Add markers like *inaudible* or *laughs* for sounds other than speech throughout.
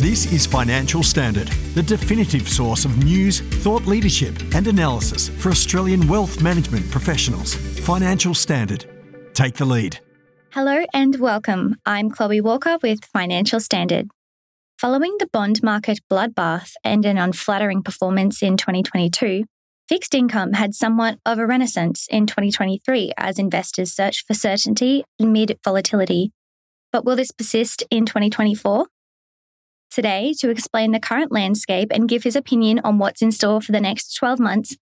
This is Financial Standard, the definitive source of news, thought leadership, and analysis for Australian wealth management professionals. Financial Standard. Take the lead. Hello and welcome. I'm Chloe Walker with Financial Standard. Following the bond market bloodbath and an unflattering performance in 2022, fixed income had somewhat of a renaissance in 2023 as investors searched for certainty amid volatility. But will this persist in 2024? Today, to explain the current landscape and give his opinion on what's in store for the next 12 months,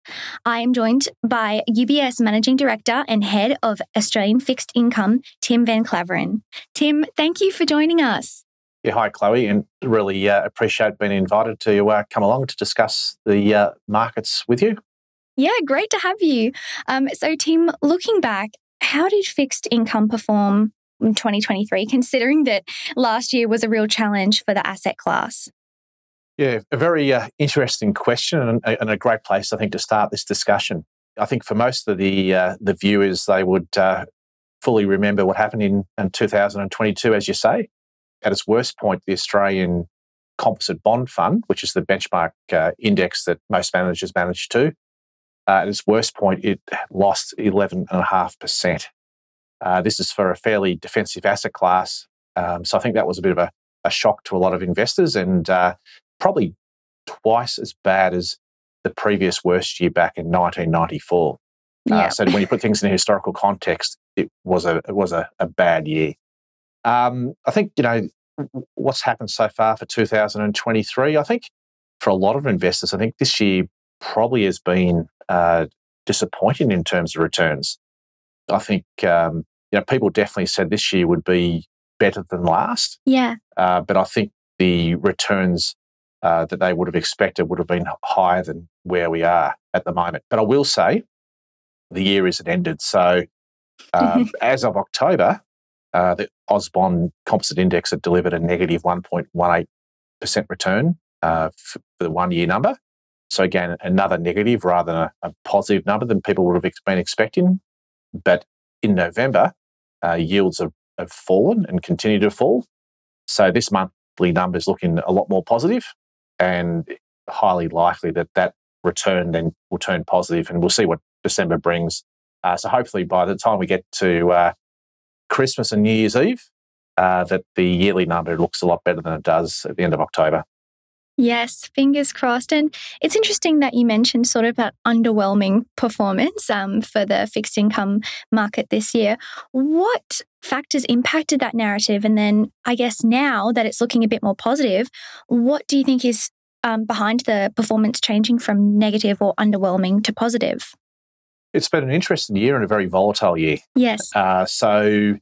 I am joined by UBS Managing Director and Head of Australian Fixed Income, Tim Van Klaveren. Tim, thank you for joining us. Yeah, hi, Chloe, and really uh, appreciate being invited to uh, come along to discuss the uh, markets with you. Yeah, great to have you. Um, so, Tim, looking back, how did fixed income perform 2023, considering that last year was a real challenge for the asset class? Yeah, a very uh, interesting question and, and, a great place, I think, to start this discussion. I think for most of the uh, the viewers, they would uh, fully remember what happened in, in 2022, as you say. At its worst point, the Australian Composite Bond Fund, which is the benchmark uh, index that most managers manage to, uh, at its worst point, it lost 11.5%. Uh, this is for a fairly defensive asset class. Um, so I think that was a bit of a, a shock to a lot of investors and uh, probably twice as bad as the previous worst year back in 1994. Uh, so when you put things in a historical context, it was a it was a, a bad year. Um, I think you know what's happened so far for 2023. I think for a lot of investors, I think this year probably has been uh, disappointing in terms of returns. I think um, you know people definitely said this year would be better than last. Yeah. Uh, but I think the returns uh, that they would have expected would have been higher than where we are at the moment. But I will say, the year isn't ended. So um, *laughs* as of October, uh, the Ausbond Composite Index had delivered a negative 1.18% return uh, for the one year number. So again, another negative rather than a, a positive number than people would have been expecting. But in November, uh, yields have, have fallen and continue to fall. So this monthly number is looking a lot more positive and highly likely that that return then will turn positive and we'll see what December brings. Uh, so hopefully by the time we get to uh, Christmas and New Year's Eve, uh, that the yearly number looks a lot better than it does at the end of October. Yes, fingers crossed. And it's interesting that you mentioned sort of that underwhelming performance um, for the fixed income market this year. What factors impacted that narrative? And then I guess now that it's looking a bit more positive, what do you think is um, behind the performance changing from negative or underwhelming to positive? It's been an interesting year and a very volatile year. Yes. Uh, so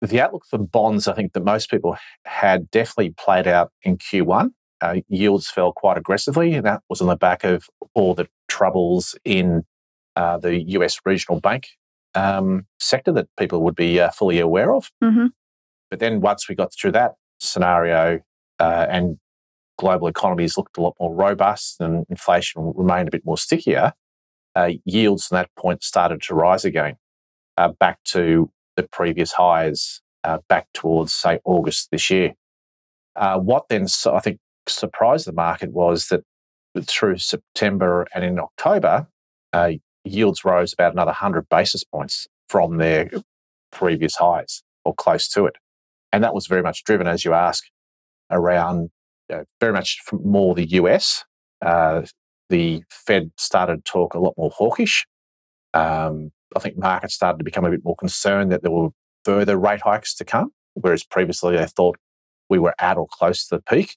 the outlook for bonds, I think that most people had definitely played out in Q1 uh, yields fell quite aggressively. And that was on the back of all the troubles in uh, the US regional bank um, sector that people would be uh, fully aware of. Mm-hmm. But then once we got through that scenario uh, and global economies looked a lot more robust and inflation remained a bit more stickier, uh, yields from that point started to rise again uh, back to the previous highs back towards, say, August this year. what then, so I think, surprised the market was that through September and in October, uh, yields rose about another 100 basis points from their previous highs or close to it. And that was very much driven, as you ask, around uh, very much more the US. Uh, the Fed started to talk a lot more hawkish. Um, I think markets started to become a bit more concerned that there were further rate hikes to come, whereas previously they thought we were at or close to the peak.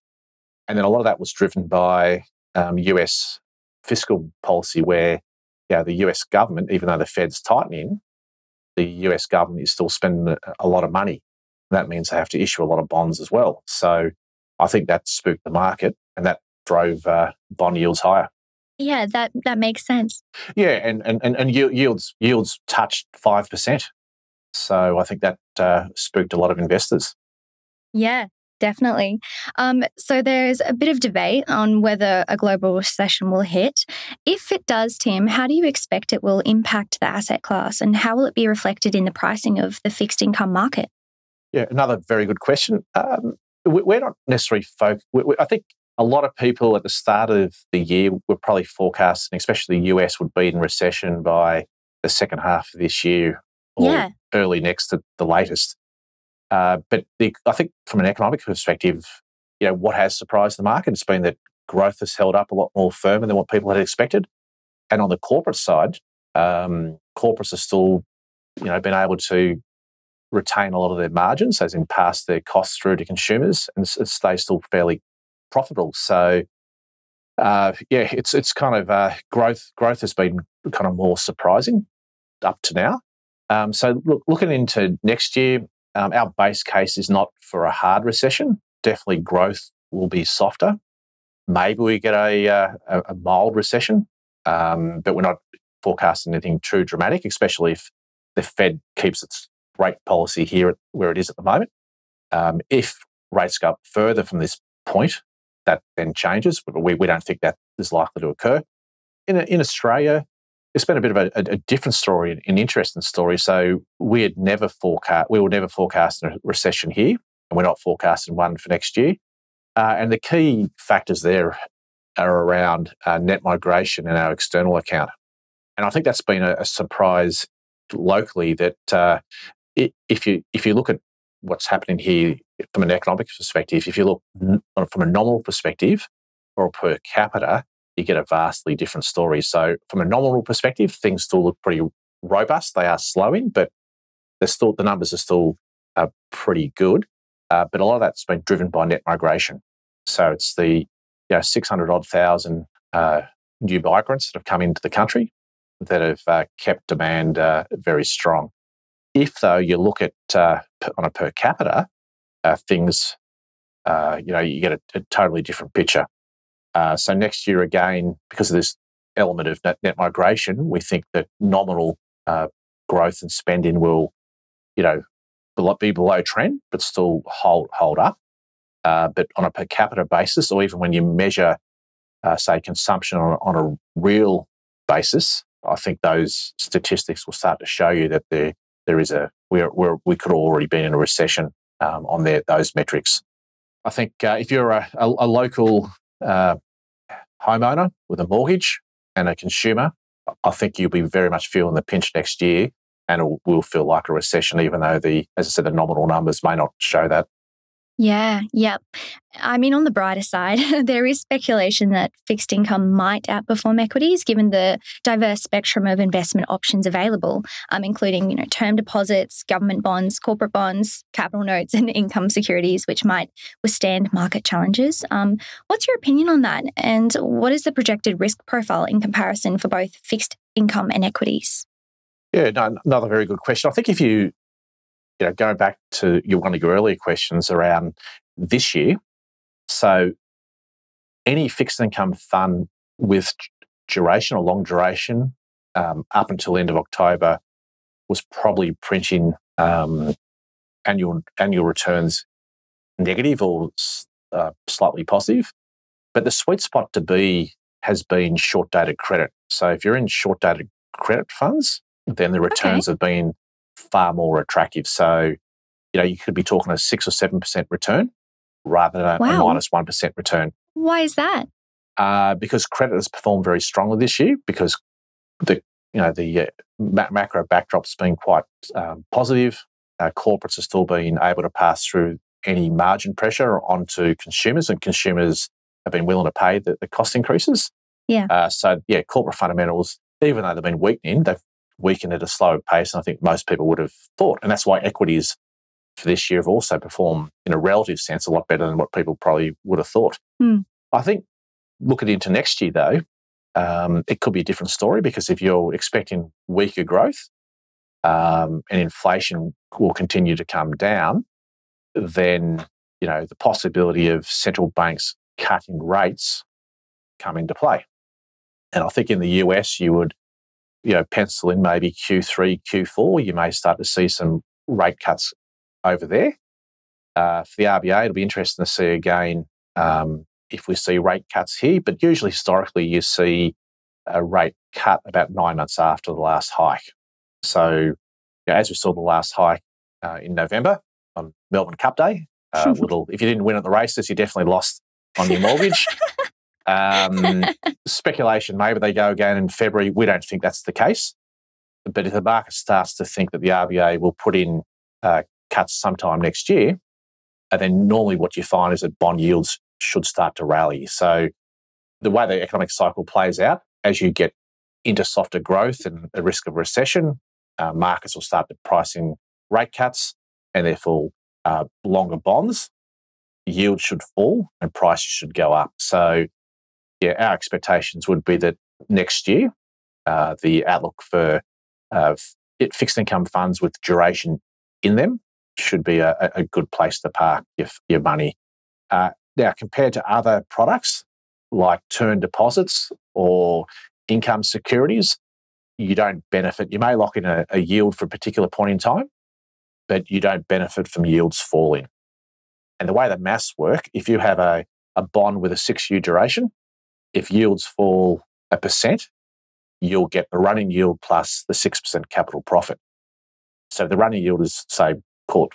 And then a lot of that was driven by um, US fiscal policy, where yeah, the US government, even though the Fed's tightening, the US government is still spending a lot of money. And that means they have to issue a lot of bonds as well. So I think that spooked the market and that drove uh, bond yields higher. Yeah, that that makes sense. Yeah, and and and, yields yields touched five percent. So I think that uh, spooked a lot of investors. Yeah, Definitely. Um, so there's a bit of debate on whether a global recession will hit. If it does, Tim, how do you expect it will impact the asset class and how will it be reflected in the pricing of the fixed income market? Yeah, another very good question. Um, we're not necessarily folk. I think a lot of people at the start of the year were probably forecasting, especially the US, would be in recession by the second half of this year or Yeah. early next at the latest. Uh, but the, I think from an economic perspective, you know, what has surprised the market has been that growth has held up a lot more firmer than what people had expected. And on the corporate side, um, corporates are still, you know, been able to retain a lot of their margins, as in pass their costs through to consumers, and stay still fairly profitable. So, uh, yeah, it's it's kind of uh, growth. Growth has been kind of more surprising up to now. Um, so, look, looking into next year, um, our base case is not for a hard recession. Definitely, growth will be softer. Maybe we get a uh, a, a mild recession, um, but we're not forecasting anything too dramatic, especially if the Fed keeps its rate policy here at where it is at the moment. Um, if rates go up further from this point, that then changes, but we, we don't think that is likely to occur. In, in Australia, it's been a bit of a, a, different story, an interesting story. So we had never forecast, we were never forecasting a recession here, and we're not forecasting one for next year. Uh, and the key factors there are around uh, net migration in our external account. And I think that's been a, a surprise locally that uh, if you if you look at what's happening here from an economic perspective, if you look from a nominal perspective or per capita, you get a vastly different story. So, from a nominal perspective, things still look pretty robust. They are slowing, but they're still the numbers are still uh, pretty good. Uh, but a lot of that's been driven by net migration. So it's the you know six hundred odd thousand uh, new migrants that have come into the country that have uh, kept demand uh, very strong. If though you look at uh, on a per capita, things you know you get a, a totally different picture. Uh, so next year again, because of this element of net, net migration, we think that nominal uh, growth and spending will, you know, be below trend, but still hold hold up. Uh, but on a per capita basis, or even when you measure, uh, say, consumption on, on a real basis, I think those statistics will start to show you that there there is a we're, we're we could already be in a recession um, on those metrics. I think uh, if you're a, a, a local uh, homeowner with a mortgage and a consumer, I think you'll be very much feeling the pinch next year, and it will feel like a recession, even though the, as I said, the nominal numbers may not show that. Yeah, yep. I mean, on the brighter side, *laughs* there is speculation that fixed income might outperform equities given the diverse spectrum of investment options available, um, including you know term deposits, government bonds, corporate bonds, capital notes, *laughs* and income securities, which might withstand market challenges. Um, what's your opinion on that? And what is the projected risk profile in comparison for both fixed income and equities? Yeah, no, another very good question. I think if you, you know, going back to your one of your earlier questions around this year, so any fixed income fund with duration or long duration um, up until end of October was probably printing um, annual annual returns negative or uh, slightly positive. But the sweet spot to be has been short dated credit. So if you're in short dated credit funds, then the returns okay. have been far more attractive. So, you know, you could be talking a six or seven percent return rather than wow. a minus one percent return. Why is that? Uh, because credit has performed very strongly this year. Because the you know the uh, ma- macro backdrop's been quite um, positive. Uh, corporates are still being able to pass through any margin pressure onto consumers, and consumers have been willing to pay the, the cost increases. Yeah. Uh, so yeah, corporate fundamentals, even though they've been weakening, they've weakened at a slower pace than I think most people would have thought. And that's why equities for this year have also performed in a relative sense a lot better than what people probably would have thought. Mm. I think looking into next year though, um, it could be a different story because if you're expecting weaker growth um, and inflation will continue to come down, then you know the possibility of central banks cutting rates come into play. And I think in the US you would you know, pencil in maybe Q3, Q4, you may start to see some rate cuts over there. Uh, for the RBA, it'll be interesting to see again um, if we see rate cuts here, but usually historically you see a rate cut about nine months after the last hike. So, you know, as we saw the last hike uh, in November on Melbourne Cup Day, Uh, *laughs* little, if you didn't win at the races, you definitely lost on your mortgage. Um, *laughs* speculation, maybe they go again in February. We don't think that's the case. But if the market starts to think that the RBA will put in uh, cuts sometime next year, and then normally what you find is that bond yields should start to rally. So the way the economic cycle plays out, as you get into softer growth and the risk of recession, uh, markets will start to price in rate cuts and therefore uh, longer bonds. Yield should fall and prices should go up. So, yeah, our expectations would be that next year, uh, the outlook for uh, fixed income funds with duration in them should be a, a good place to park your, your money. Uh, now, compared to other products like term deposits or income securities, you don't benefit. You may lock in a, a yield for a particular point in time, but you don't benefit from yields falling. And the way the maths work, if you have a, a bond with a six year duration, if yields fall a percent, you'll get the running yield plus the 6% capital profit. So the running yield is, say, called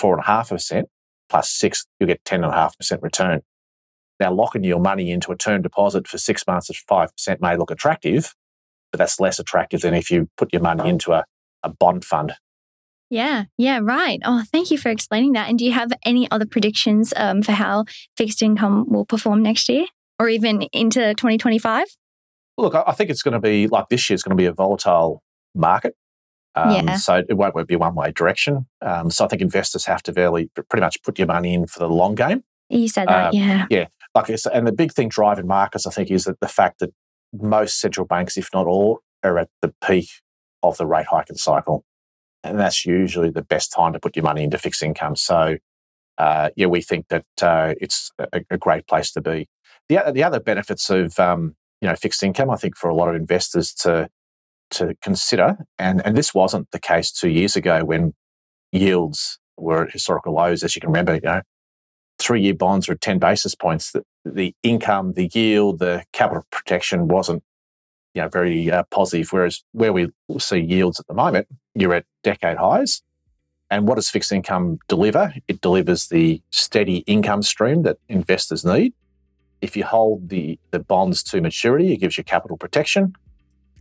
4.5% plus six, you'll get 10.5% return. Now, locking your money into a term deposit for six months at 5% may look attractive, but that's less attractive than if you put your money into a, a bond fund. Yeah, yeah, right. Oh, thank you for explaining that. And do you have any other predictions um, for how fixed income will perform next year or even into 2025? Look, I think it's going to be like this year, it's going to be a volatile market. Um, yeah. So it won't be one way direction. Um, so I think investors have to really pretty much put your money in for the long game. You said that, um, yeah. Yeah. Like, and the big thing driving markets, I think, is that the fact that most central banks, if not all, are at the peak of the rate hiking cycle. And that's usually the best time to put your money into fixed income. So, uh, yeah, we think that uh, it's a, a, great place to be. The, the other benefits of um, you know fixed income, I think, for a lot of investors to to consider, and and this wasn't the case two years ago when yields were at historical lows, as you can remember. You know, three year bonds were at ten basis points. The, the income, the yield, the capital protection wasn't you know very uh, positive. Whereas where we see yields at the moment, you're at decade highs. And what does fixed income deliver? It delivers the steady income stream that investors need. If you hold the, the bonds to maturity, it gives you capital protection.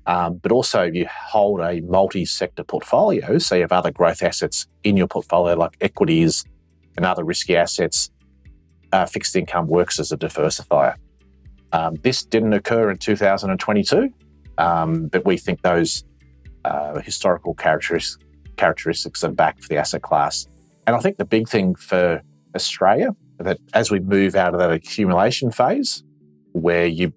Um, but also, if you hold a multi sector portfolio, so you have other growth assets in your portfolio, like equities and other risky assets, uh, fixed income works as a diversifier. Um, this didn't occur in 2022, um, but we think those uh, historical characteristics, characteristics are back for the asset class. And I think the big thing for Australia that as we move out of that accumulation phase, where you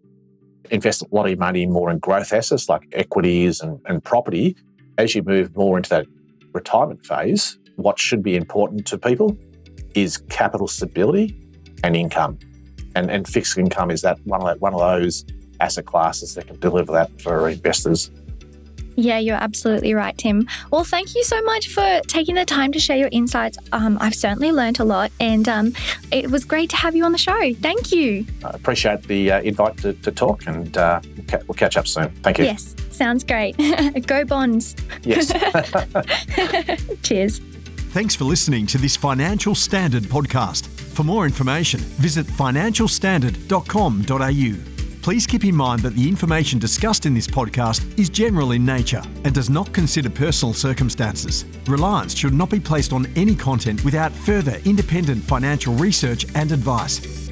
invest a lot of money more in growth assets like equities and, and property, as you move more into that retirement phase, what should be important to people is capital stability and income. And, and fixed income is that one of that, one of those asset classes that can deliver that for investors. Yeah, you're absolutely right, Tim. Well, thank you so much for taking the time to share your insights. Um, I've certainly learned a lot, and um, it was great to have you on the show. Thank you. I appreciate the uh, invite to, to, talk, and uh, we'll catch up soon. Thank you. Yes, sounds great. *laughs* Go Bonds. Yes. *laughs* *laughs* Cheers. Thanks for listening to this Financial Standard podcast. For more information, visit financialstandard.com.au. Please keep in mind that the information discussed in this podcast is general in nature and does not consider personal circumstances. Reliance should not be placed on any content without further independent financial research and advice.